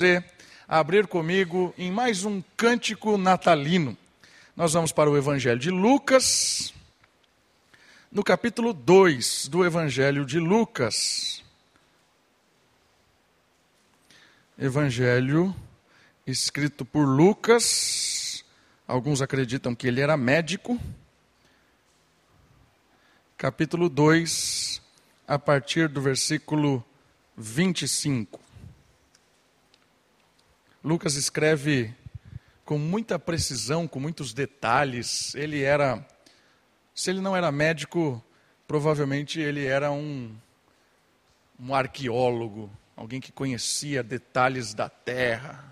você abrir comigo em mais um cântico natalino. Nós vamos para o Evangelho de Lucas, no capítulo 2 do Evangelho de Lucas. Evangelho escrito por Lucas. Alguns acreditam que ele era médico. Capítulo 2, a partir do versículo 25. Lucas escreve com muita precisão, com muitos detalhes. Ele era, se ele não era médico, provavelmente ele era um, um arqueólogo, alguém que conhecia detalhes da terra,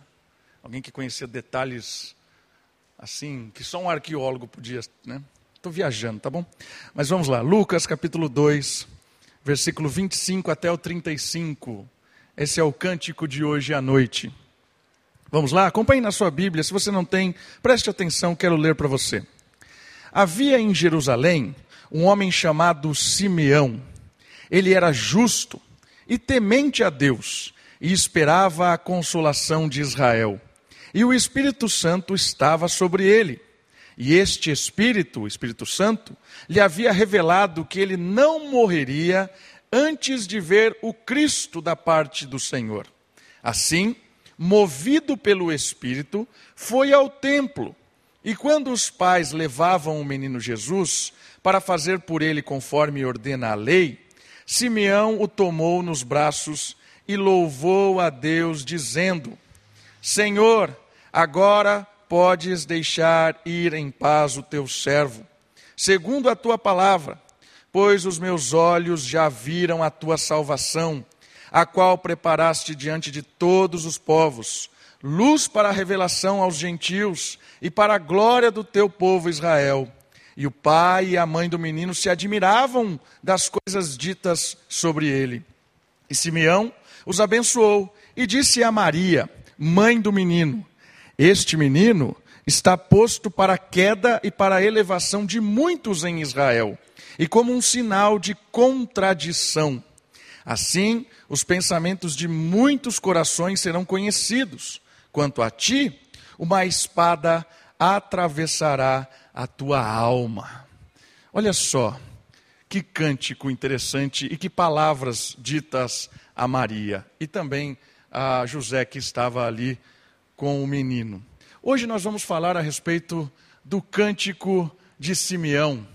alguém que conhecia detalhes assim, que só um arqueólogo podia, né? Estou viajando, tá bom? Mas vamos lá, Lucas capítulo 2, versículo 25 até o 35. Esse é o cântico de hoje à noite. Vamos lá? Acompanhe na sua Bíblia. Se você não tem, preste atenção, quero ler para você. Havia em Jerusalém um homem chamado Simeão. Ele era justo e temente a Deus e esperava a consolação de Israel. E o Espírito Santo estava sobre ele. E este Espírito, o Espírito Santo, lhe havia revelado que ele não morreria antes de ver o Cristo da parte do Senhor. Assim, movido pelo Espírito, foi ao templo. E quando os pais levavam o menino Jesus para fazer por ele conforme ordena a lei, Simeão o tomou nos braços e louvou a Deus, dizendo: Senhor, agora podes deixar ir em paz o teu servo, segundo a tua palavra, pois os meus olhos já viram a tua salvação a qual preparaste diante de todos os povos, luz para a revelação aos gentios e para a glória do teu povo Israel. E o pai e a mãe do menino se admiravam das coisas ditas sobre ele. E Simeão os abençoou e disse a Maria, mãe do menino: Este menino está posto para a queda e para a elevação de muitos em Israel, e como um sinal de contradição. Assim, os pensamentos de muitos corações serão conhecidos. Quanto a ti, uma espada atravessará a tua alma. Olha só, que cântico interessante e que palavras ditas a Maria e também a José que estava ali com o menino. Hoje nós vamos falar a respeito do cântico de Simeão.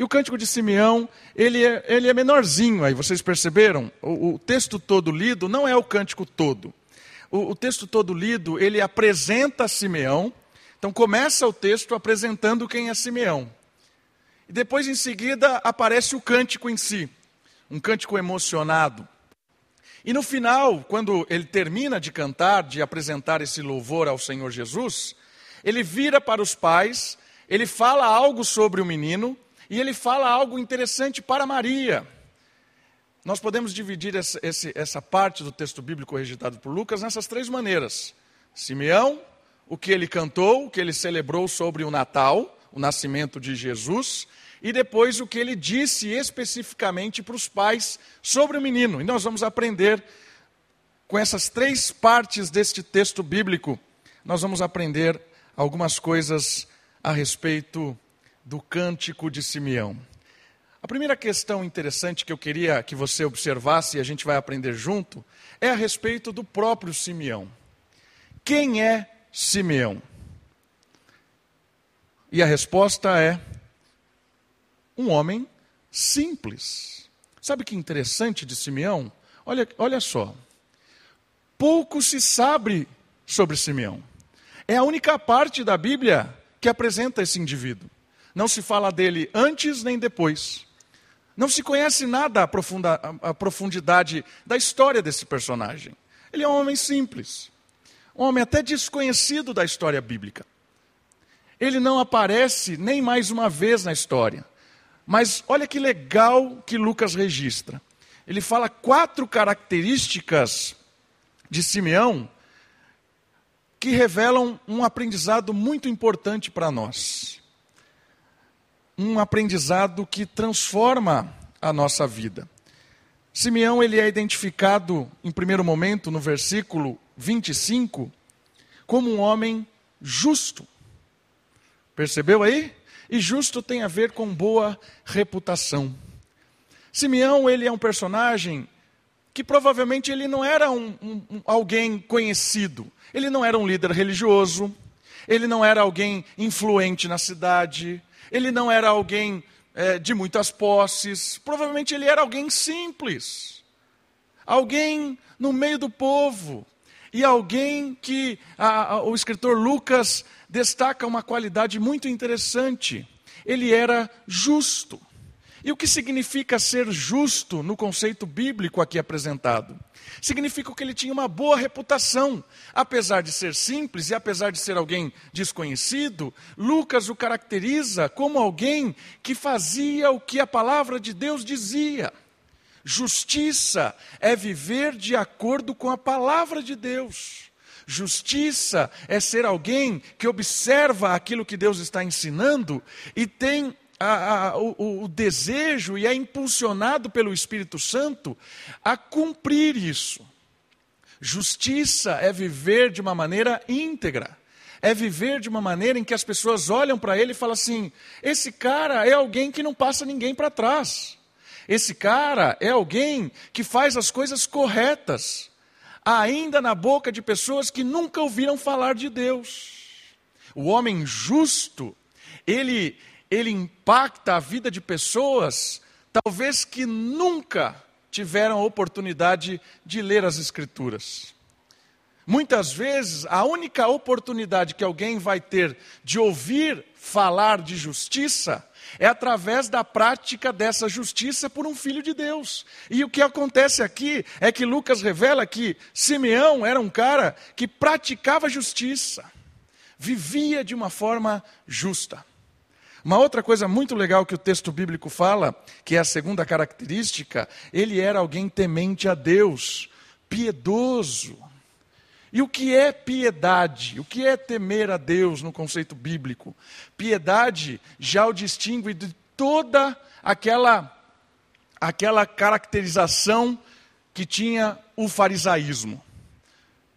E o cântico de Simeão, ele é, ele é menorzinho aí, vocês perceberam? O, o texto todo lido não é o cântico todo. O, o texto todo lido, ele apresenta Simeão. Então começa o texto apresentando quem é Simeão. E depois, em seguida, aparece o cântico em si. Um cântico emocionado. E no final, quando ele termina de cantar, de apresentar esse louvor ao Senhor Jesus, ele vira para os pais, ele fala algo sobre o menino, e ele fala algo interessante para Maria. Nós podemos dividir essa, essa parte do texto bíblico registrado por Lucas nessas três maneiras: Simeão, o que ele cantou, o que ele celebrou sobre o Natal, o nascimento de Jesus, e depois o que ele disse especificamente para os pais sobre o menino. E nós vamos aprender com essas três partes deste texto bíblico, nós vamos aprender algumas coisas a respeito do cântico de Simeão. A primeira questão interessante que eu queria que você observasse e a gente vai aprender junto é a respeito do próprio Simeão. Quem é Simeão? E a resposta é um homem simples. Sabe que interessante de Simeão? Olha, olha só. Pouco se sabe sobre Simeão. É a única parte da Bíblia que apresenta esse indivíduo. Não se fala dele antes nem depois. Não se conhece nada a, profundidade da história desse personagem. Ele é um homem simples, um homem até desconhecido da história bíblica. Ele não aparece nem mais uma vez na história. Mas olha que legal que Lucas registra. Ele fala quatro características de Simeão que revelam um aprendizado muito importante para nós um aprendizado que transforma a nossa vida. Simeão ele é identificado em primeiro momento no versículo 25 como um homem justo. Percebeu aí? E justo tem a ver com boa reputação. Simeão, ele é um personagem que provavelmente ele não era um, um, alguém conhecido. Ele não era um líder religioso, ele não era alguém influente na cidade, ele não era alguém é, de muitas posses, provavelmente ele era alguém simples, alguém no meio do povo, e alguém que a, a, o escritor Lucas destaca uma qualidade muito interessante: ele era justo. E o que significa ser justo no conceito bíblico aqui apresentado? Significa que ele tinha uma boa reputação. Apesar de ser simples e apesar de ser alguém desconhecido, Lucas o caracteriza como alguém que fazia o que a palavra de Deus dizia. Justiça é viver de acordo com a palavra de Deus. Justiça é ser alguém que observa aquilo que Deus está ensinando e tem a, a, o, o desejo e é impulsionado pelo Espírito Santo a cumprir isso. Justiça é viver de uma maneira íntegra. É viver de uma maneira em que as pessoas olham para ele e falam assim: esse cara é alguém que não passa ninguém para trás. Esse cara é alguém que faz as coisas corretas, ainda na boca de pessoas que nunca ouviram falar de Deus. O homem justo, ele ele impacta a vida de pessoas, talvez que nunca tiveram a oportunidade de ler as Escrituras. Muitas vezes, a única oportunidade que alguém vai ter de ouvir falar de justiça é através da prática dessa justiça por um filho de Deus. E o que acontece aqui é que Lucas revela que Simeão era um cara que praticava justiça, vivia de uma forma justa. Uma outra coisa muito legal que o texto bíblico fala, que é a segunda característica, ele era alguém temente a Deus, piedoso. E o que é piedade? O que é temer a Deus no conceito bíblico? Piedade já o distingue de toda aquela aquela caracterização que tinha o farisaísmo.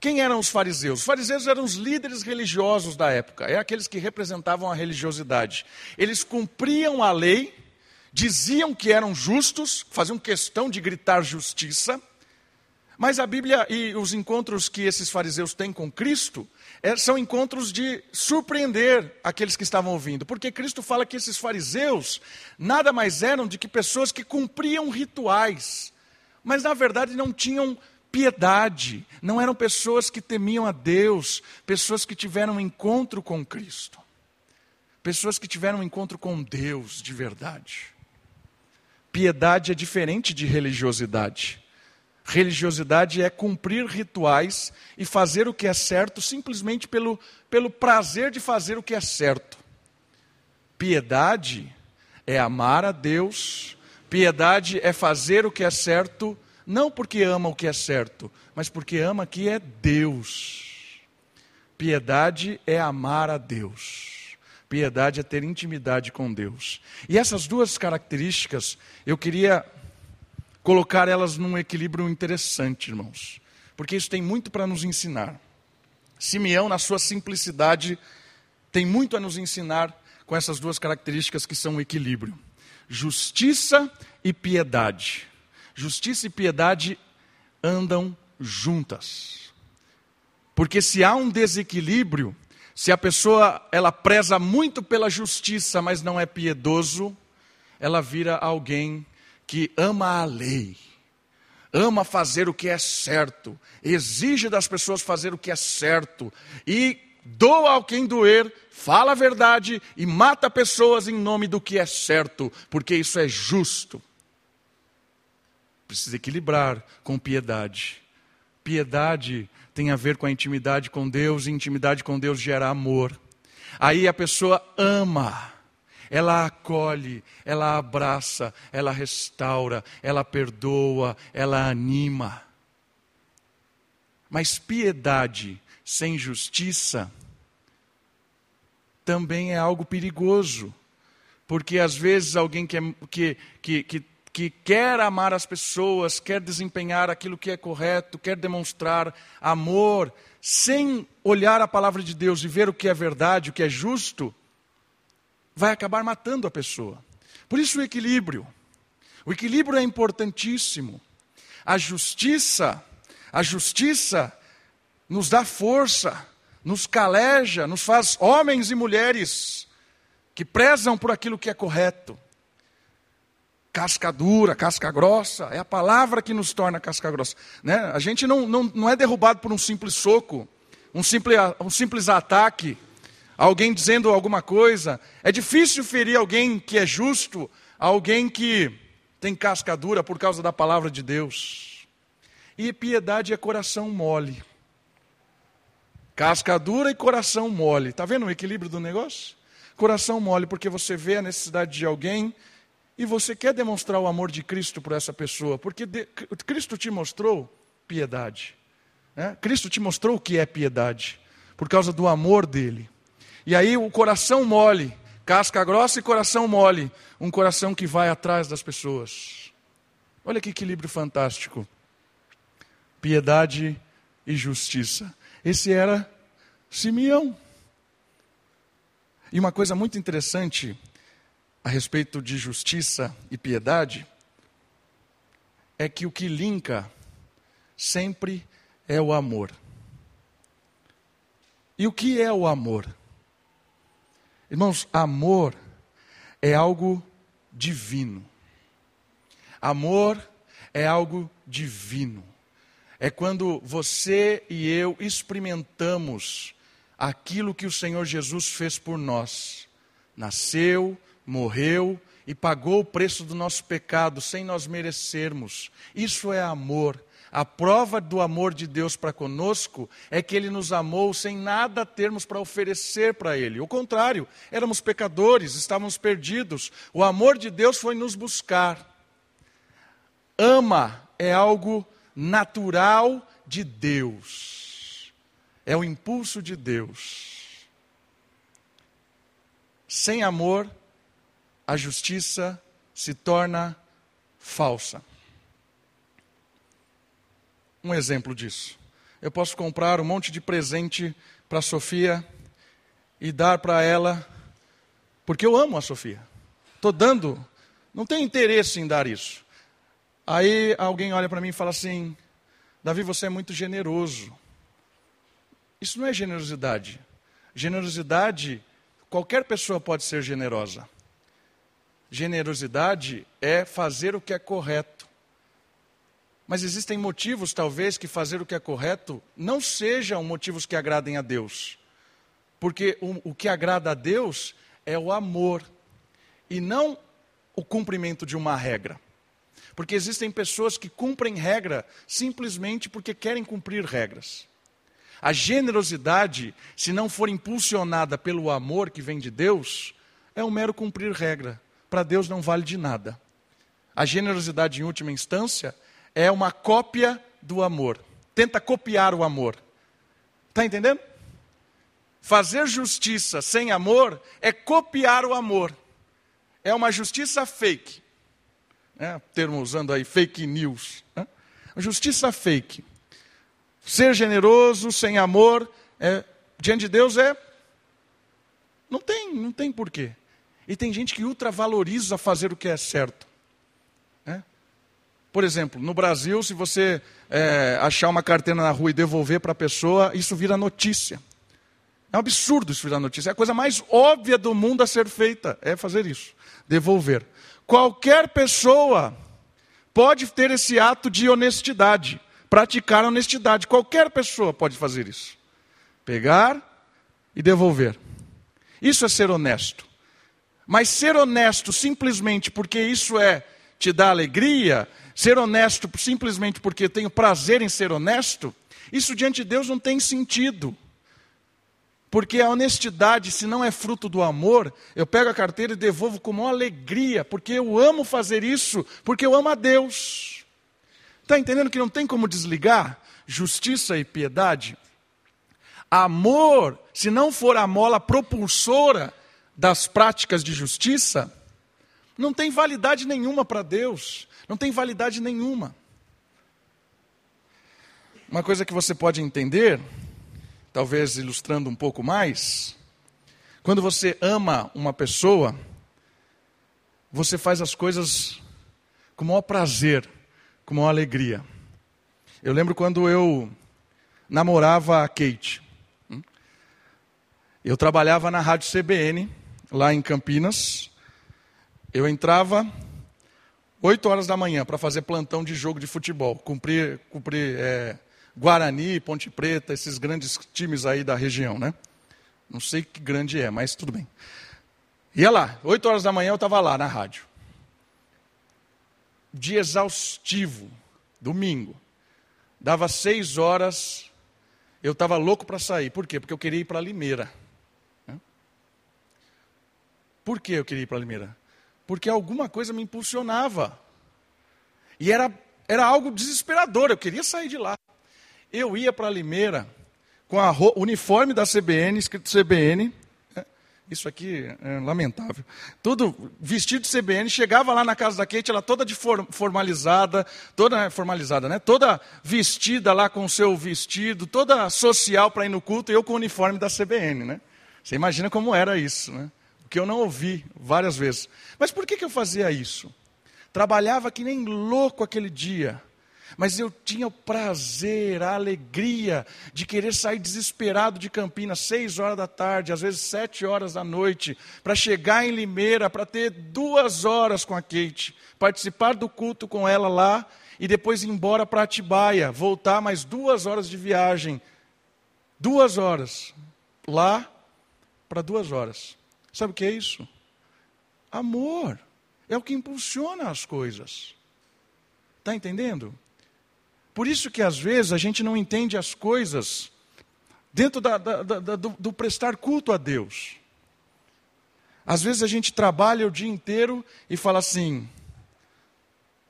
Quem eram os fariseus? Os fariseus eram os líderes religiosos da época, é aqueles que representavam a religiosidade. Eles cumpriam a lei, diziam que eram justos, faziam questão de gritar justiça, mas a Bíblia e os encontros que esses fariseus têm com Cristo é, são encontros de surpreender aqueles que estavam ouvindo, porque Cristo fala que esses fariseus nada mais eram do que pessoas que cumpriam rituais, mas na verdade não tinham piedade, não eram pessoas que temiam a Deus, pessoas que tiveram um encontro com Cristo, pessoas que tiveram um encontro com Deus de verdade. Piedade é diferente de religiosidade. Religiosidade é cumprir rituais e fazer o que é certo simplesmente pelo, pelo prazer de fazer o que é certo. Piedade é amar a Deus, piedade é fazer o que é certo não porque ama o que é certo, mas porque ama que é Deus. Piedade é amar a Deus. Piedade é ter intimidade com Deus. E essas duas características, eu queria colocar elas num equilíbrio interessante, irmãos. Porque isso tem muito para nos ensinar. Simeão, na sua simplicidade, tem muito a nos ensinar com essas duas características que são o equilíbrio: justiça e piedade. Justiça e piedade andam juntas. Porque se há um desequilíbrio, se a pessoa ela preza muito pela justiça, mas não é piedoso, ela vira alguém que ama a lei, ama fazer o que é certo, exige das pessoas fazer o que é certo e doa ao quem doer, fala a verdade e mata pessoas em nome do que é certo, porque isso é justo precisa equilibrar com piedade. Piedade tem a ver com a intimidade com Deus, e intimidade com Deus gera amor. Aí a pessoa ama, ela acolhe, ela abraça, ela restaura, ela perdoa, ela anima. Mas piedade sem justiça também é algo perigoso, porque às vezes alguém que, é, que, que, que que quer amar as pessoas, quer desempenhar aquilo que é correto, quer demonstrar amor, sem olhar a palavra de Deus e ver o que é verdade, o que é justo, vai acabar matando a pessoa. Por isso o equilíbrio. O equilíbrio é importantíssimo. A justiça, a justiça nos dá força, nos caleja, nos faz homens e mulheres que prezam por aquilo que é correto. Casca dura, casca grossa, é a palavra que nos torna casca grossa. Né? A gente não, não, não é derrubado por um simples soco, um simples, um simples ataque, alguém dizendo alguma coisa. É difícil ferir alguém que é justo, alguém que tem casca dura por causa da palavra de Deus. E piedade é coração mole. Casca dura e coração mole. Está vendo o equilíbrio do negócio? Coração mole, porque você vê a necessidade de alguém e você quer demonstrar o amor de Cristo por essa pessoa, porque de, Cristo te mostrou piedade. Né? Cristo te mostrou o que é piedade, por causa do amor dele. E aí o coração mole, casca grossa e coração mole, um coração que vai atrás das pessoas. Olha que equilíbrio fantástico. Piedade e justiça. Esse era Simeão. E uma coisa muito interessante a respeito de justiça e piedade é que o que linka sempre é o amor. E o que é o amor? Irmãos, amor é algo divino. Amor é algo divino é quando você e eu experimentamos aquilo que o Senhor Jesus fez por nós. Nasceu, morreu e pagou o preço do nosso pecado sem nós merecermos. Isso é amor. A prova do amor de Deus para conosco é que Ele nos amou sem nada termos para oferecer para Ele. O contrário, éramos pecadores, estávamos perdidos. O amor de Deus foi nos buscar. Ama é algo natural de Deus. É o impulso de Deus. Sem amor, a justiça se torna falsa. Um exemplo disso. Eu posso comprar um monte de presente para Sofia e dar para ela, porque eu amo a Sofia. Estou dando, não tenho interesse em dar isso. Aí alguém olha para mim e fala assim: Davi, você é muito generoso. Isso não é generosidade. Generosidade, qualquer pessoa pode ser generosa. Generosidade é fazer o que é correto. Mas existem motivos, talvez, que fazer o que é correto não sejam motivos que agradem a Deus. Porque o, o que agrada a Deus é o amor e não o cumprimento de uma regra. Porque existem pessoas que cumprem regra simplesmente porque querem cumprir regras. A generosidade, se não for impulsionada pelo amor que vem de Deus, é um mero cumprir regra. Para Deus não vale de nada. A generosidade, em última instância, é uma cópia do amor. Tenta copiar o amor. Está entendendo? Fazer justiça sem amor é copiar o amor. É uma justiça fake né? termo usando aí fake news. Né? Justiça fake. Ser generoso sem amor é, diante de Deus é não tem, não tem porquê. E tem gente que ultravaloriza fazer o que é certo. Né? Por exemplo, no Brasil, se você é, achar uma carteira na rua e devolver para a pessoa, isso vira notícia. É um absurdo isso virar notícia. É a coisa mais óbvia do mundo a ser feita, é fazer isso. Devolver. Qualquer pessoa pode ter esse ato de honestidade, praticar honestidade. Qualquer pessoa pode fazer isso. Pegar e devolver. Isso é ser honesto. Mas ser honesto simplesmente porque isso é te dá alegria, ser honesto simplesmente porque tenho prazer em ser honesto, isso diante de Deus não tem sentido. Porque a honestidade, se não é fruto do amor, eu pego a carteira e devolvo com uma alegria, porque eu amo fazer isso, porque eu amo a Deus. Está entendendo que não tem como desligar justiça e piedade? Amor, se não for a mola propulsora das práticas de justiça, Não tem validade nenhuma para Deus. Não tem validade nenhuma. Uma coisa que você pode entender, talvez ilustrando um pouco mais, quando você ama uma pessoa, você faz as coisas com o maior prazer, com maior alegria. Eu lembro quando eu namorava a Kate. Eu trabalhava na Rádio CBN, lá em Campinas. Eu entrava 8 horas da manhã para fazer plantão de jogo de futebol, cumprir, cumprir é, Guarani, Ponte Preta, esses grandes times aí da região, né? Não sei que grande é, mas tudo bem. Ia lá, 8 horas da manhã eu estava lá na rádio. Dia exaustivo, domingo. Dava 6 horas, eu estava louco para sair. Por quê? Porque eu queria ir para Limeira. Por que eu queria ir para Limeira? Porque alguma coisa me impulsionava. E era, era algo desesperador, eu queria sair de lá. Eu ia para Limeira com o uniforme da CBN, escrito CBN. É, isso aqui é lamentável. Tudo vestido de CBN, chegava lá na casa da Kate, ela toda de formalizada, toda formalizada, né? Toda vestida lá com o seu vestido, toda social para ir no culto, e eu com o uniforme da CBN, né? Você imagina como era isso, né? Que eu não ouvi várias vezes. Mas por que, que eu fazia isso? Trabalhava que nem louco aquele dia, mas eu tinha o prazer, a alegria de querer sair desesperado de Campinas, seis horas da tarde, às vezes sete horas da noite, para chegar em Limeira, para ter duas horas com a Kate, participar do culto com ela lá e depois ir embora para Atibaia, voltar mais duas horas de viagem. Duas horas. Lá para duas horas. Sabe o que é isso? Amor. É o que impulsiona as coisas. Está entendendo? Por isso que às vezes a gente não entende as coisas dentro da, da, da, do, do prestar culto a Deus. Às vezes a gente trabalha o dia inteiro e fala assim: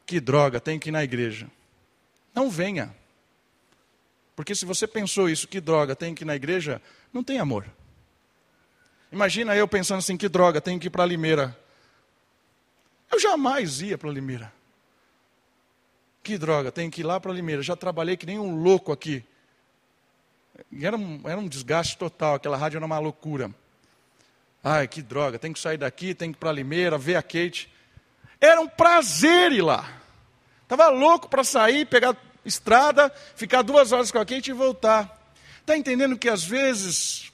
que droga, tem que ir na igreja. Não venha. Porque se você pensou isso, que droga, tem que ir na igreja, não tem amor. Imagina eu pensando assim, que droga, tenho que ir para Limeira. Eu jamais ia para Limeira. Que droga, tenho que ir lá para Limeira. Já trabalhei que nem um louco aqui. Era um, era um desgaste total, aquela rádio era uma loucura. Ai, que droga, tenho que sair daqui, tenho que ir para Limeira, ver a Kate. Era um prazer ir lá. Estava louco para sair, pegar estrada, ficar duas horas com a Kate e voltar. Está entendendo que às vezes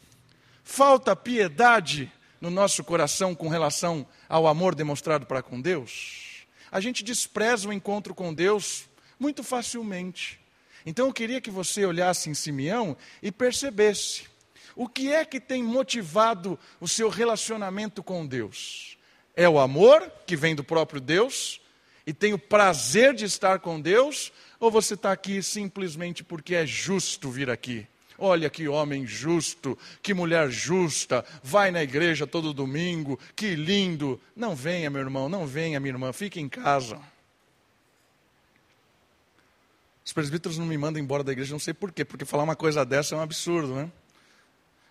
Falta piedade no nosso coração com relação ao amor demonstrado para com Deus? A gente despreza o encontro com Deus muito facilmente. Então eu queria que você olhasse em Simeão e percebesse o que é que tem motivado o seu relacionamento com Deus. É o amor que vem do próprio Deus e tem o prazer de estar com Deus, ou você está aqui simplesmente porque é justo vir aqui? Olha que homem justo, que mulher justa, vai na igreja todo domingo, que lindo. Não venha, meu irmão, não venha, minha irmã, fique em casa. Os presbíteros não me mandam embora da igreja, não sei porquê, porque falar uma coisa dessa é um absurdo, né?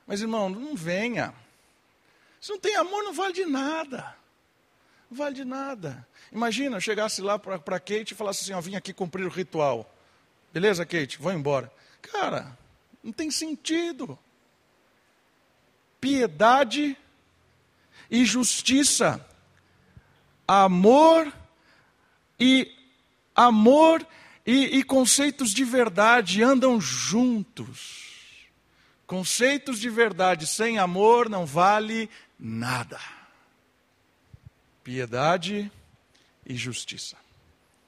Mas, irmão, não venha. Se não tem amor, não vale de nada. Não vale de nada. Imagina, eu chegasse lá para Kate e falasse assim: ó, vim aqui cumprir o ritual. Beleza, Kate? Vou embora. Cara, não tem sentido. Piedade e justiça. Amor e amor e, e conceitos de verdade andam juntos. Conceitos de verdade sem amor não vale nada. Piedade e justiça.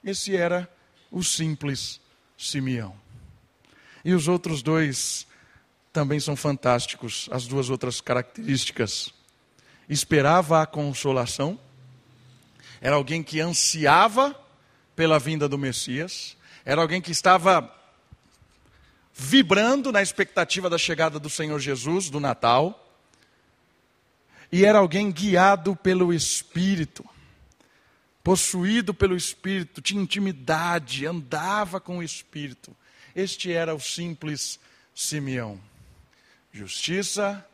Esse era o simples Simeão. E os outros dois também são fantásticos, as duas outras características. Esperava a consolação, era alguém que ansiava pela vinda do Messias, era alguém que estava vibrando na expectativa da chegada do Senhor Jesus, do Natal, e era alguém guiado pelo Espírito, possuído pelo Espírito, tinha intimidade, andava com o Espírito. Este era o simples Simeão. Justiça,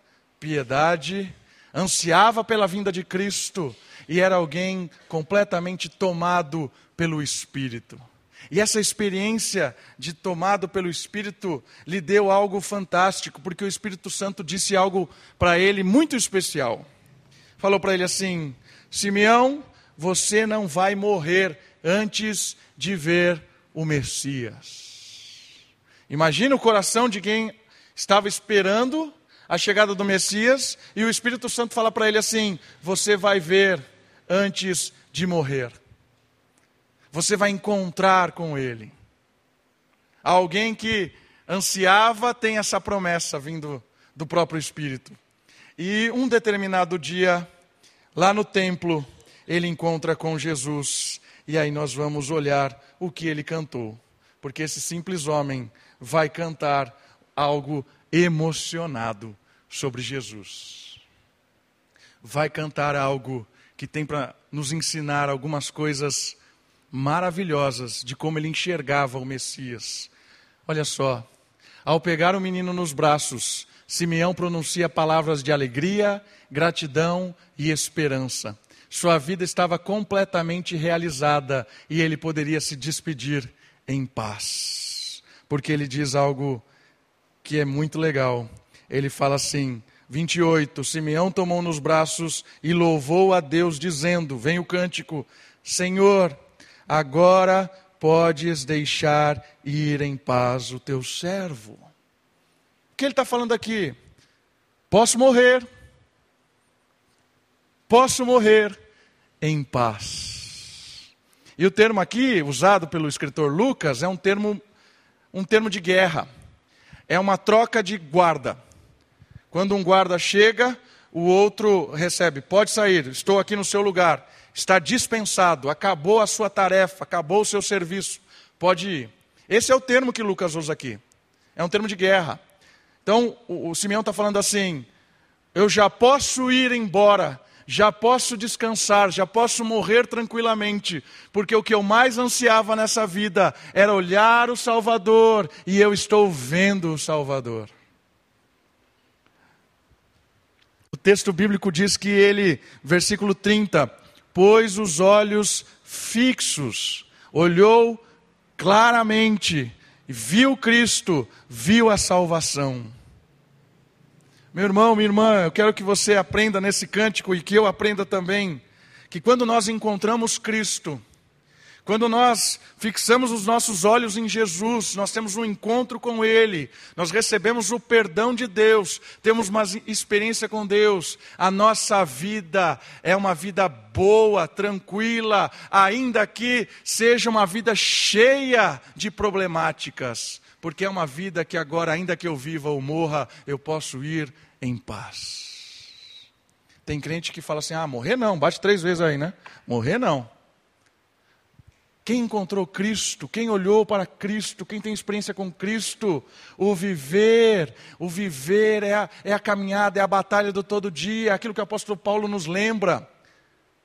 piedade, ansiava pela vinda de Cristo e era alguém completamente tomado pelo Espírito. E essa experiência de tomado pelo Espírito lhe deu algo fantástico, porque o Espírito Santo disse algo para ele muito especial. Falou para ele assim: Simeão, você não vai morrer antes de ver o Messias. Imagina o coração de quem estava esperando a chegada do Messias e o Espírito Santo fala para ele assim: Você vai ver antes de morrer. Você vai encontrar com ele. Alguém que ansiava tem essa promessa vindo do próprio Espírito. E um determinado dia, lá no templo, ele encontra com Jesus. E aí nós vamos olhar o que ele cantou. Porque esse simples homem vai cantar algo emocionado sobre Jesus. Vai cantar algo que tem para nos ensinar algumas coisas maravilhosas de como ele enxergava o Messias. Olha só, ao pegar o menino nos braços, Simeão pronuncia palavras de alegria, gratidão e esperança. Sua vida estava completamente realizada e ele poderia se despedir em paz. Porque ele diz algo que é muito legal. Ele fala assim: 28, Simeão tomou nos braços e louvou a Deus, dizendo: Vem o cântico, Senhor, agora podes deixar ir em paz o teu servo. O que ele está falando aqui? Posso morrer, posso morrer em paz. E o termo aqui, usado pelo escritor Lucas, é um termo, um termo de guerra. É uma troca de guarda. Quando um guarda chega, o outro recebe: pode sair, estou aqui no seu lugar. Está dispensado, acabou a sua tarefa, acabou o seu serviço, pode ir. Esse é o termo que Lucas usa aqui. É um termo de guerra. Então, o, o Simeão está falando assim: eu já posso ir embora, já posso descansar, já posso morrer tranquilamente, porque o que eu mais ansiava nessa vida era olhar o Salvador, e eu estou vendo o Salvador. O texto bíblico diz que ele, versículo 30, pôs os olhos fixos, olhou claramente, viu Cristo, viu a salvação. Meu irmão, minha irmã, eu quero que você aprenda nesse cântico e que eu aprenda também, que quando nós encontramos Cristo, quando nós fixamos os nossos olhos em Jesus, nós temos um encontro com Ele, nós recebemos o perdão de Deus, temos uma experiência com Deus, a nossa vida é uma vida boa, tranquila, ainda que seja uma vida cheia de problemáticas, porque é uma vida que agora, ainda que eu viva ou morra, eu posso ir em paz. Tem crente que fala assim: ah, morrer não, bate três vezes aí, né? Morrer não. Quem encontrou Cristo, quem olhou para Cristo, quem tem experiência com Cristo, o viver, o viver é a, é a caminhada, é a batalha do todo dia, aquilo que o apóstolo Paulo nos lembra.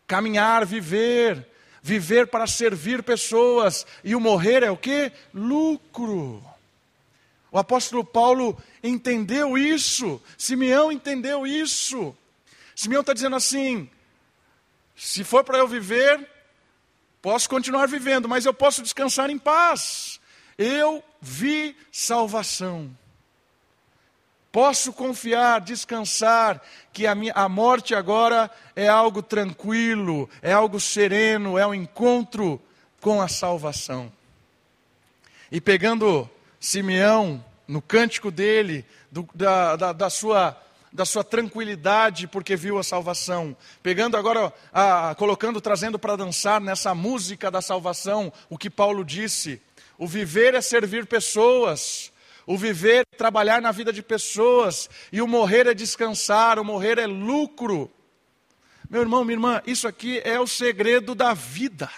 Caminhar, viver, viver para servir pessoas, e o morrer é o que? Lucro. O apóstolo Paulo entendeu isso, Simeão entendeu isso. Simeão está dizendo assim: se for para eu viver, Posso continuar vivendo, mas eu posso descansar em paz. Eu vi salvação. Posso confiar, descansar, que a, minha, a morte agora é algo tranquilo, é algo sereno, é um encontro com a salvação. E pegando Simeão, no cântico dele, do, da, da, da sua da sua tranquilidade porque viu a salvação. Pegando agora, a, colocando, trazendo para dançar nessa música da salvação o que Paulo disse: o viver é servir pessoas, o viver é trabalhar na vida de pessoas, e o morrer é descansar, o morrer é lucro. Meu irmão, minha irmã, isso aqui é o segredo da vida.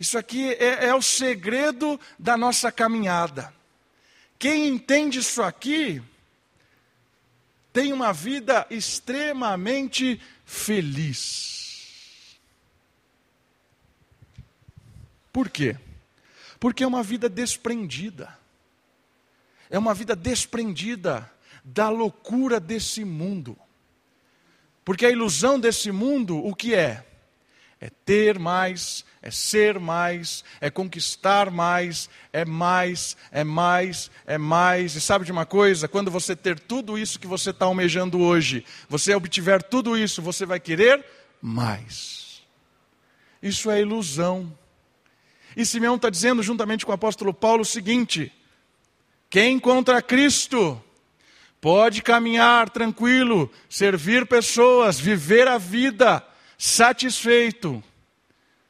Isso aqui é, é o segredo da nossa caminhada. Quem entende isso aqui, tem uma vida extremamente feliz. Por quê? Porque é uma vida desprendida. É uma vida desprendida da loucura desse mundo. Porque a ilusão desse mundo, o que é? É ter mais, é ser mais, é conquistar mais, é mais, é mais, é mais. E sabe de uma coisa? Quando você ter tudo isso que você está almejando hoje, você obtiver tudo isso, você vai querer mais. Isso é ilusão. E Simeão está dizendo, juntamente com o apóstolo Paulo, o seguinte: quem encontra Cristo pode caminhar tranquilo, servir pessoas, viver a vida satisfeito,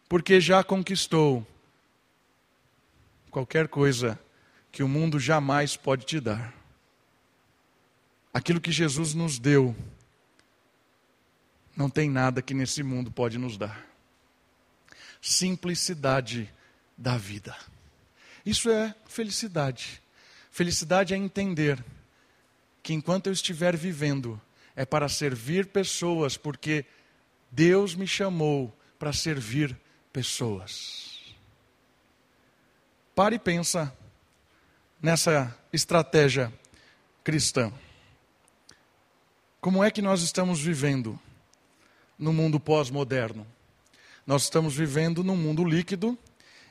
porque já conquistou qualquer coisa que o mundo jamais pode te dar. Aquilo que Jesus nos deu, não tem nada que nesse mundo pode nos dar. Simplicidade da vida. Isso é felicidade. Felicidade é entender que enquanto eu estiver vivendo, é para servir pessoas, porque Deus me chamou para servir pessoas. Pare e pensa nessa estratégia cristã. Como é que nós estamos vivendo no mundo pós-moderno? Nós estamos vivendo num mundo líquido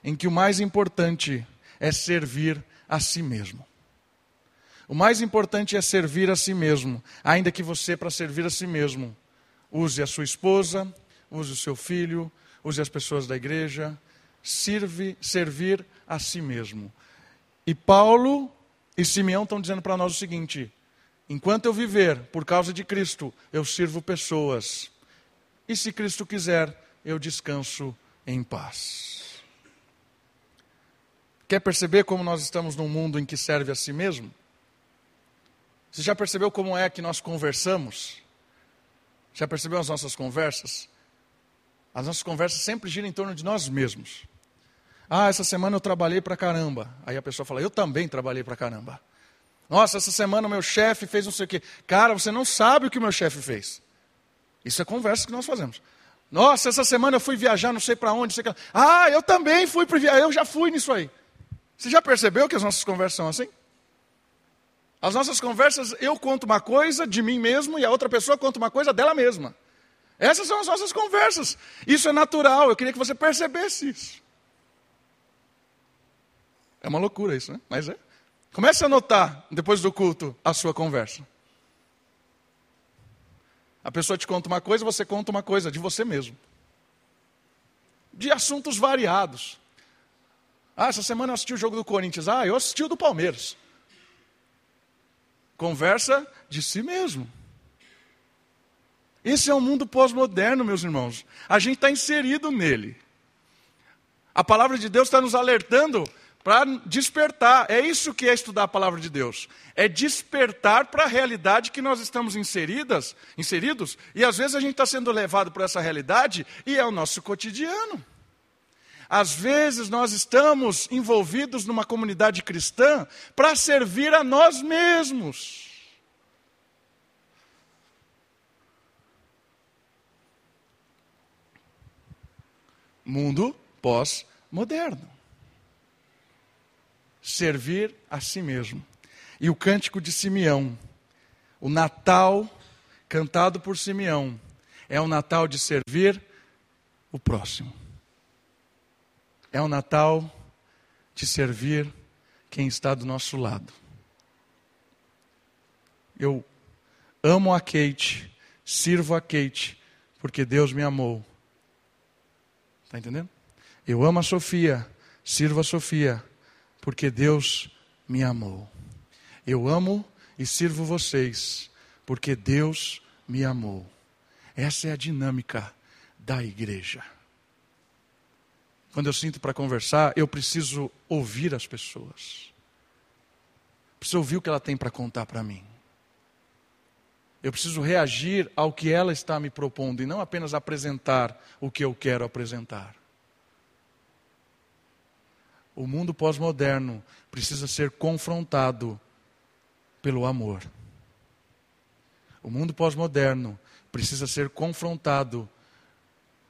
em que o mais importante é servir a si mesmo. O mais importante é servir a si mesmo, ainda que você, para servir a si mesmo, Use a sua esposa, use o seu filho, use as pessoas da igreja, sirve, servir a si mesmo. E Paulo e Simeão estão dizendo para nós o seguinte: enquanto eu viver por causa de Cristo, eu sirvo pessoas. E se Cristo quiser, eu descanso em paz. Quer perceber como nós estamos num mundo em que serve a si mesmo? Você já percebeu como é que nós conversamos? Já percebeu as nossas conversas? As nossas conversas sempre giram em torno de nós mesmos. Ah, essa semana eu trabalhei para caramba. Aí a pessoa fala, eu também trabalhei para caramba. Nossa, essa semana o meu chefe fez não sei o quê. Cara, você não sabe o que o meu chefe fez. Isso é conversa que nós fazemos. Nossa, essa semana eu fui viajar, não sei para onde. Sei que... Ah, eu também fui para viajar, eu já fui nisso aí. Você já percebeu que as nossas conversas são assim? As nossas conversas, eu conto uma coisa de mim mesmo e a outra pessoa conta uma coisa dela mesma. Essas são as nossas conversas. Isso é natural, eu queria que você percebesse isso. É uma loucura isso, né? Mas é. Comece a notar, depois do culto, a sua conversa. A pessoa te conta uma coisa, você conta uma coisa de você mesmo. De assuntos variados. Ah, essa semana eu assisti o jogo do Corinthians. Ah, eu assisti o do Palmeiras. Conversa de si mesmo. Esse é o mundo pós-moderno, meus irmãos. A gente está inserido nele. A palavra de Deus está nos alertando para despertar. É isso que é estudar a palavra de Deus. É despertar para a realidade que nós estamos inseridas, inseridos, e às vezes a gente está sendo levado para essa realidade e é o nosso cotidiano. Às vezes nós estamos envolvidos numa comunidade cristã para servir a nós mesmos. Mundo pós-moderno. Servir a si mesmo. E o cântico de Simeão, o Natal cantado por Simeão, é o Natal de servir o próximo. É o Natal de servir quem está do nosso lado. Eu amo a Kate, sirvo a Kate, porque Deus me amou. Está entendendo? Eu amo a Sofia, sirvo a Sofia, porque Deus me amou. Eu amo e sirvo vocês, porque Deus me amou. Essa é a dinâmica da igreja. Quando eu sinto para conversar, eu preciso ouvir as pessoas. Preciso ouvir o que ela tem para contar para mim. Eu preciso reagir ao que ela está me propondo e não apenas apresentar o que eu quero apresentar. O mundo pós-moderno precisa ser confrontado pelo amor. O mundo pós-moderno precisa ser confrontado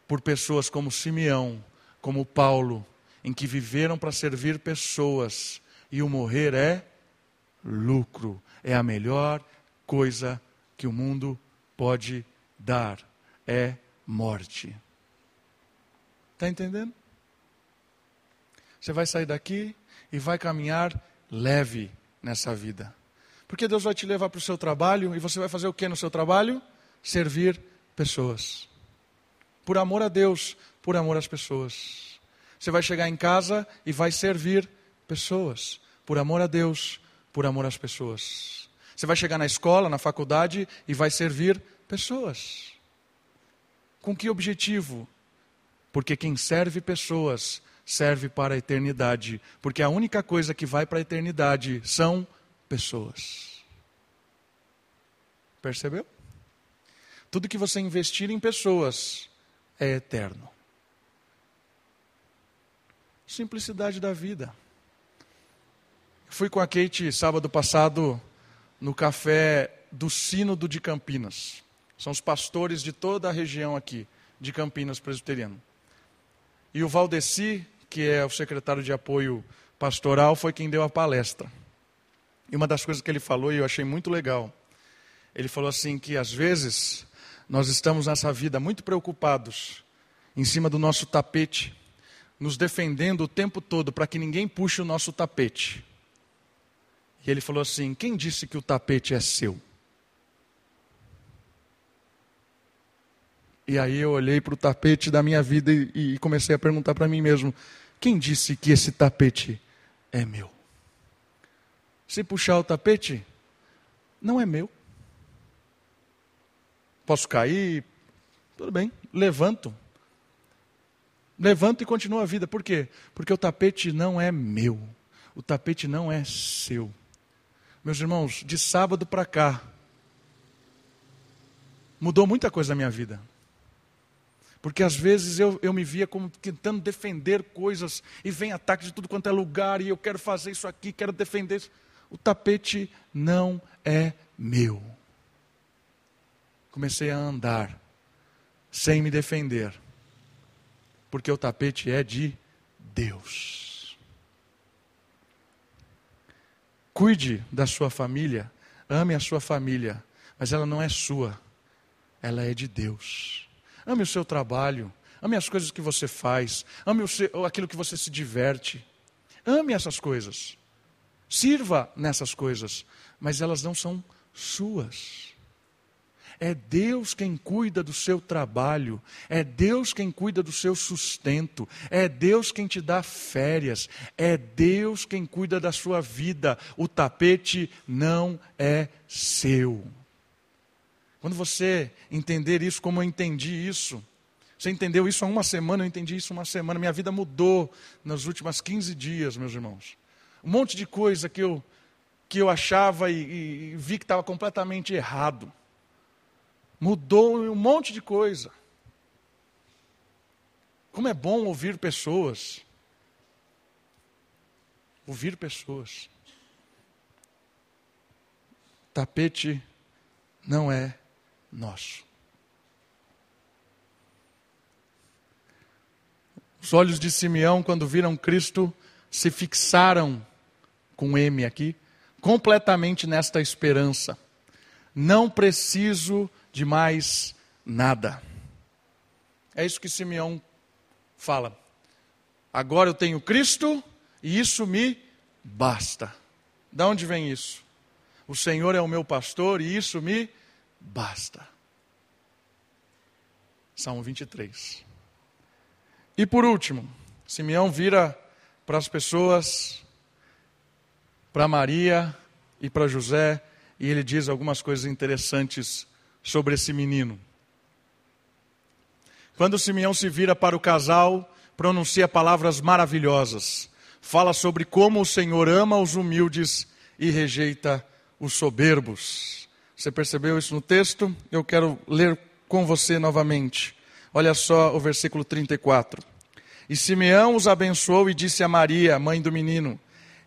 por pessoas como Simeão, como Paulo, em que viveram para servir pessoas e o morrer é lucro, é a melhor coisa que o mundo pode dar é morte. Está entendendo? Você vai sair daqui e vai caminhar leve nessa vida. Porque Deus vai te levar para o seu trabalho e você vai fazer o que no seu trabalho? Servir pessoas. Por amor a Deus, por amor às pessoas. Você vai chegar em casa e vai servir pessoas. Por amor a Deus, por amor às pessoas. Você vai chegar na escola, na faculdade e vai servir pessoas. Com que objetivo? Porque quem serve pessoas serve para a eternidade, porque a única coisa que vai para a eternidade são pessoas. Percebeu? Tudo que você investir em pessoas é eterno. Simplicidade da vida. Fui com a Kate sábado passado no café do Sínodo de Campinas. São os pastores de toda a região aqui, de Campinas Presbiteriano. E o Valdeci, que é o secretário de apoio pastoral, foi quem deu a palestra. E uma das coisas que ele falou, e eu achei muito legal, ele falou assim que às vezes nós estamos nessa vida muito preocupados em cima do nosso tapete, nos defendendo o tempo todo para que ninguém puxe o nosso tapete. E ele falou assim: quem disse que o tapete é seu? E aí eu olhei para o tapete da minha vida e, e comecei a perguntar para mim mesmo: quem disse que esse tapete é meu? Se puxar o tapete, não é meu. Posso cair, tudo bem, levanto. Levanto e continuo a vida. Por quê? Porque o tapete não é meu. O tapete não é seu. Meus irmãos, de sábado para cá, mudou muita coisa na minha vida. Porque às vezes eu, eu me via como tentando defender coisas e vem ataque de tudo quanto é lugar e eu quero fazer isso aqui, quero defender isso. O tapete não é meu. Comecei a andar sem me defender, porque o tapete é de Deus. Cuide da sua família, ame a sua família, mas ela não é sua, ela é de Deus. Ame o seu trabalho. Ame as coisas que você faz. Ame seu, aquilo que você se diverte. Ame essas coisas. Sirva nessas coisas. Mas elas não são suas. É Deus quem cuida do seu trabalho, é Deus quem cuida do seu sustento, é Deus quem te dá férias, é Deus quem cuida da sua vida. O tapete não é seu. Quando você entender isso como eu entendi isso, você entendeu isso há uma semana, eu entendi isso há uma semana, minha vida mudou nas últimas 15 dias, meus irmãos. Um monte de coisa que eu, que eu achava e, e vi que estava completamente errado. Mudou um monte de coisa. Como é bom ouvir pessoas. Ouvir pessoas. Tapete não é nosso. Os olhos de Simeão, quando viram Cristo, se fixaram, com M aqui, completamente nesta esperança. Não preciso de mais nada. É isso que Simeão fala. Agora eu tenho Cristo e isso me basta. Da onde vem isso? O Senhor é o meu pastor e isso me basta. Salmo 23. E por último, Simeão vira para as pessoas, para Maria e para José, e ele diz algumas coisas interessantes sobre esse menino. Quando Simeão se vira para o casal, pronuncia palavras maravilhosas. Fala sobre como o Senhor ama os humildes e rejeita os soberbos. Você percebeu isso no texto? Eu quero ler com você novamente. Olha só o versículo 34. E Simeão os abençoou e disse a Maria, mãe do menino: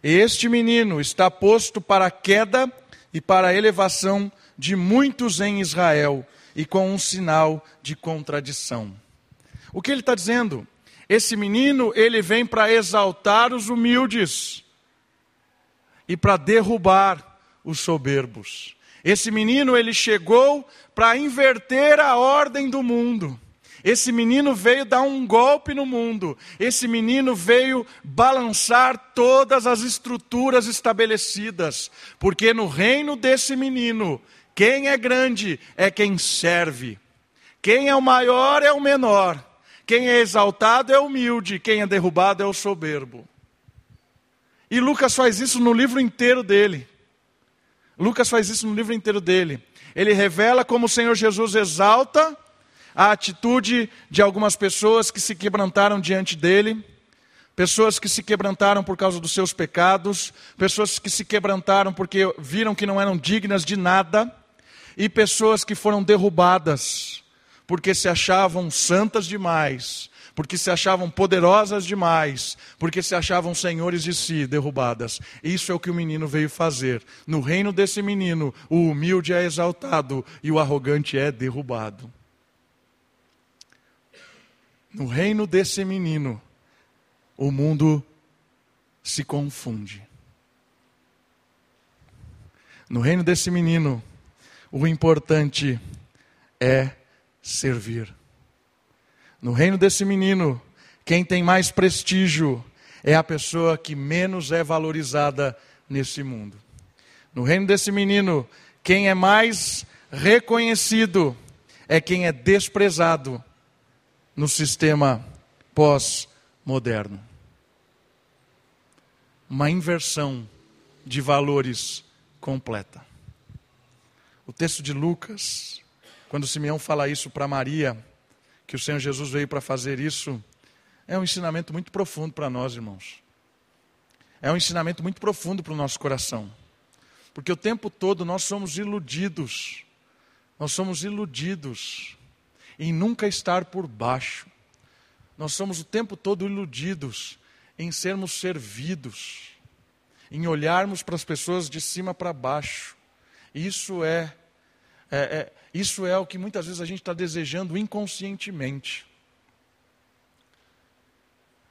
Este menino está posto para a queda e para a elevação de muitos em Israel, e com um sinal de contradição. O que ele está dizendo? Esse menino, ele vem para exaltar os humildes e para derrubar os soberbos. Esse menino ele chegou para inverter a ordem do mundo. Esse menino veio dar um golpe no mundo. Esse menino veio balançar todas as estruturas estabelecidas. Porque no reino desse menino, quem é grande é quem serve. Quem é o maior é o menor. Quem é exaltado é humilde. Quem é derrubado é o soberbo. E Lucas faz isso no livro inteiro dele. Lucas faz isso no livro inteiro dele. Ele revela como o Senhor Jesus exalta a atitude de algumas pessoas que se quebrantaram diante dele, pessoas que se quebrantaram por causa dos seus pecados, pessoas que se quebrantaram porque viram que não eram dignas de nada, e pessoas que foram derrubadas porque se achavam santas demais, porque se achavam poderosas demais, porque se achavam senhores de si, derrubadas. Isso é o que o menino veio fazer. No reino desse menino, o humilde é exaltado e o arrogante é derrubado. No reino desse menino, o mundo se confunde. No reino desse menino, o importante é servir. No reino desse menino, quem tem mais prestígio é a pessoa que menos é valorizada nesse mundo. No reino desse menino, quem é mais reconhecido é quem é desprezado no sistema pós-moderno. Uma inversão de valores completa. O texto de Lucas, quando Simeão fala isso para Maria, que o Senhor Jesus veio para fazer isso, é um ensinamento muito profundo para nós, irmãos. É um ensinamento muito profundo para o nosso coração. Porque o tempo todo nós somos iludidos. Nós somos iludidos em nunca estar por baixo. Nós somos o tempo todo iludidos em sermos servidos, em olharmos para as pessoas de cima para baixo. Isso é é, é, isso é o que muitas vezes a gente está desejando inconscientemente.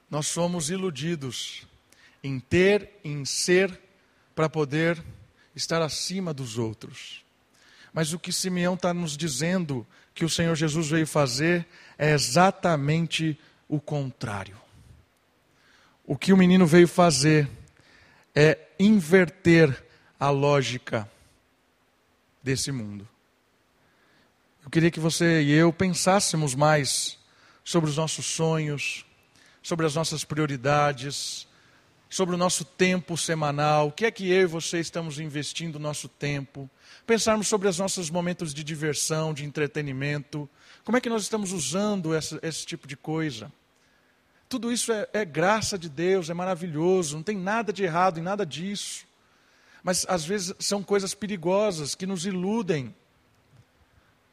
Nós somos iludidos em ter, em ser, para poder estar acima dos outros. Mas o que Simeão está nos dizendo que o Senhor Jesus veio fazer é exatamente o contrário. O que o menino veio fazer é inverter a lógica desse mundo. Eu queria que você e eu pensássemos mais sobre os nossos sonhos, sobre as nossas prioridades, sobre o nosso tempo semanal, o que é que eu e você estamos investindo o nosso tempo, pensarmos sobre os nossos momentos de diversão, de entretenimento, como é que nós estamos usando essa, esse tipo de coisa. Tudo isso é, é graça de Deus, é maravilhoso, não tem nada de errado em nada disso. Mas às vezes são coisas perigosas que nos iludem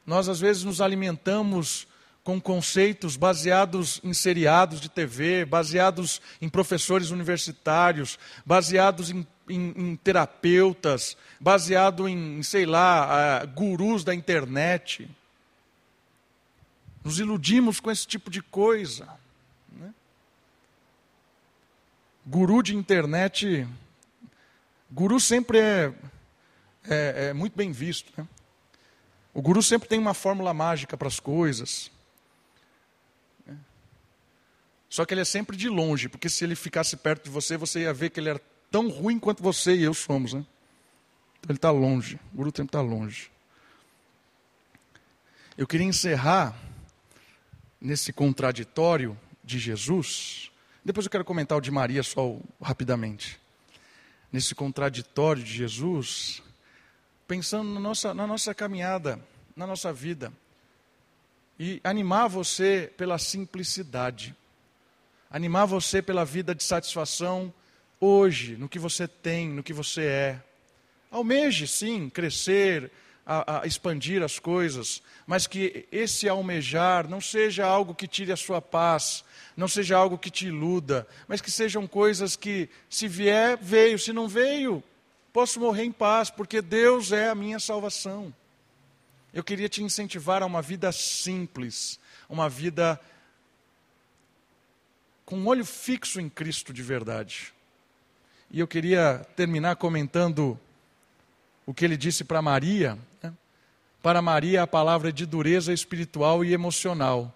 nós, às vezes, nos alimentamos com conceitos baseados em seriados de TV, baseados em professores universitários, baseados em, em, em terapeutas, baseado em, sei lá, gurus da internet. Nos iludimos com esse tipo de coisa. Né? Guru de internet, guru sempre é, é, é muito bem visto. Né? O guru sempre tem uma fórmula mágica para as coisas. Só que ele é sempre de longe, porque se ele ficasse perto de você, você ia ver que ele era tão ruim quanto você e eu somos. Né? Então ele está longe, o guru sempre está longe. Eu queria encerrar nesse contraditório de Jesus. Depois eu quero comentar o de Maria só rapidamente. Nesse contraditório de Jesus, pensando na nossa, na nossa caminhada, na nossa vida. E animar você pela simplicidade. Animar você pela vida de satisfação hoje, no que você tem, no que você é. Almeje, sim, crescer, a, a, expandir as coisas, mas que esse almejar não seja algo que tire a sua paz, não seja algo que te iluda, mas que sejam coisas que, se vier, veio, se não veio, posso morrer em paz, porque Deus é a minha salvação. Eu queria te incentivar a uma vida simples, uma vida com um olho fixo em Cristo de verdade. E eu queria terminar comentando o que ele disse para Maria. Né? Para Maria, a palavra é de dureza espiritual e emocional.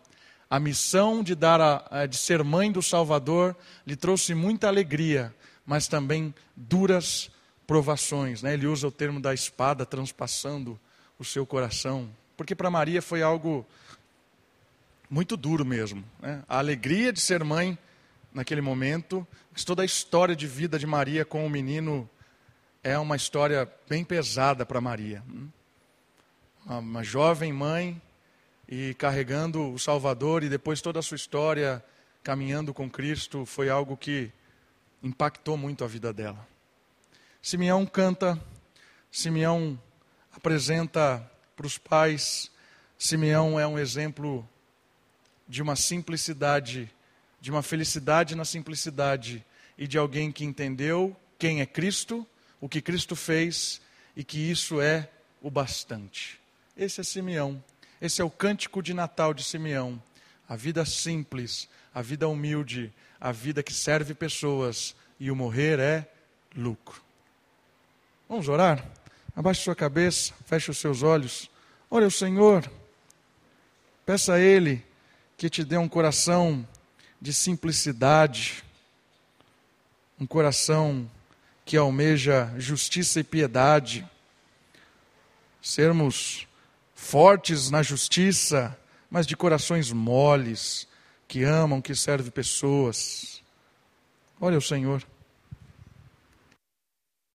A missão de, dar a, de ser mãe do Salvador lhe trouxe muita alegria, mas também duras provações. Né? Ele usa o termo da espada transpassando o seu coração. Porque para Maria foi algo muito duro mesmo. Né? A alegria de ser mãe naquele momento, mas toda a história de vida de Maria com o menino é uma história bem pesada para Maria. Uma, uma jovem mãe e carregando o Salvador e depois toda a sua história caminhando com Cristo foi algo que impactou muito a vida dela. Simeão canta, Simeão apresenta para os pais, Simeão é um exemplo de uma simplicidade, de uma felicidade na simplicidade e de alguém que entendeu quem é Cristo, o que Cristo fez e que isso é o bastante. Esse é Simeão. Esse é o cântico de Natal de Simeão. A vida simples, a vida humilde, a vida que serve pessoas e o morrer é lucro. Vamos orar? Abaixe sua cabeça, feche os seus olhos. Olha o Senhor. Peça a Ele que te dê um coração de simplicidade, um coração que almeja justiça e piedade, sermos fortes na justiça, mas de corações moles, que amam, que servem pessoas. Olha o Senhor.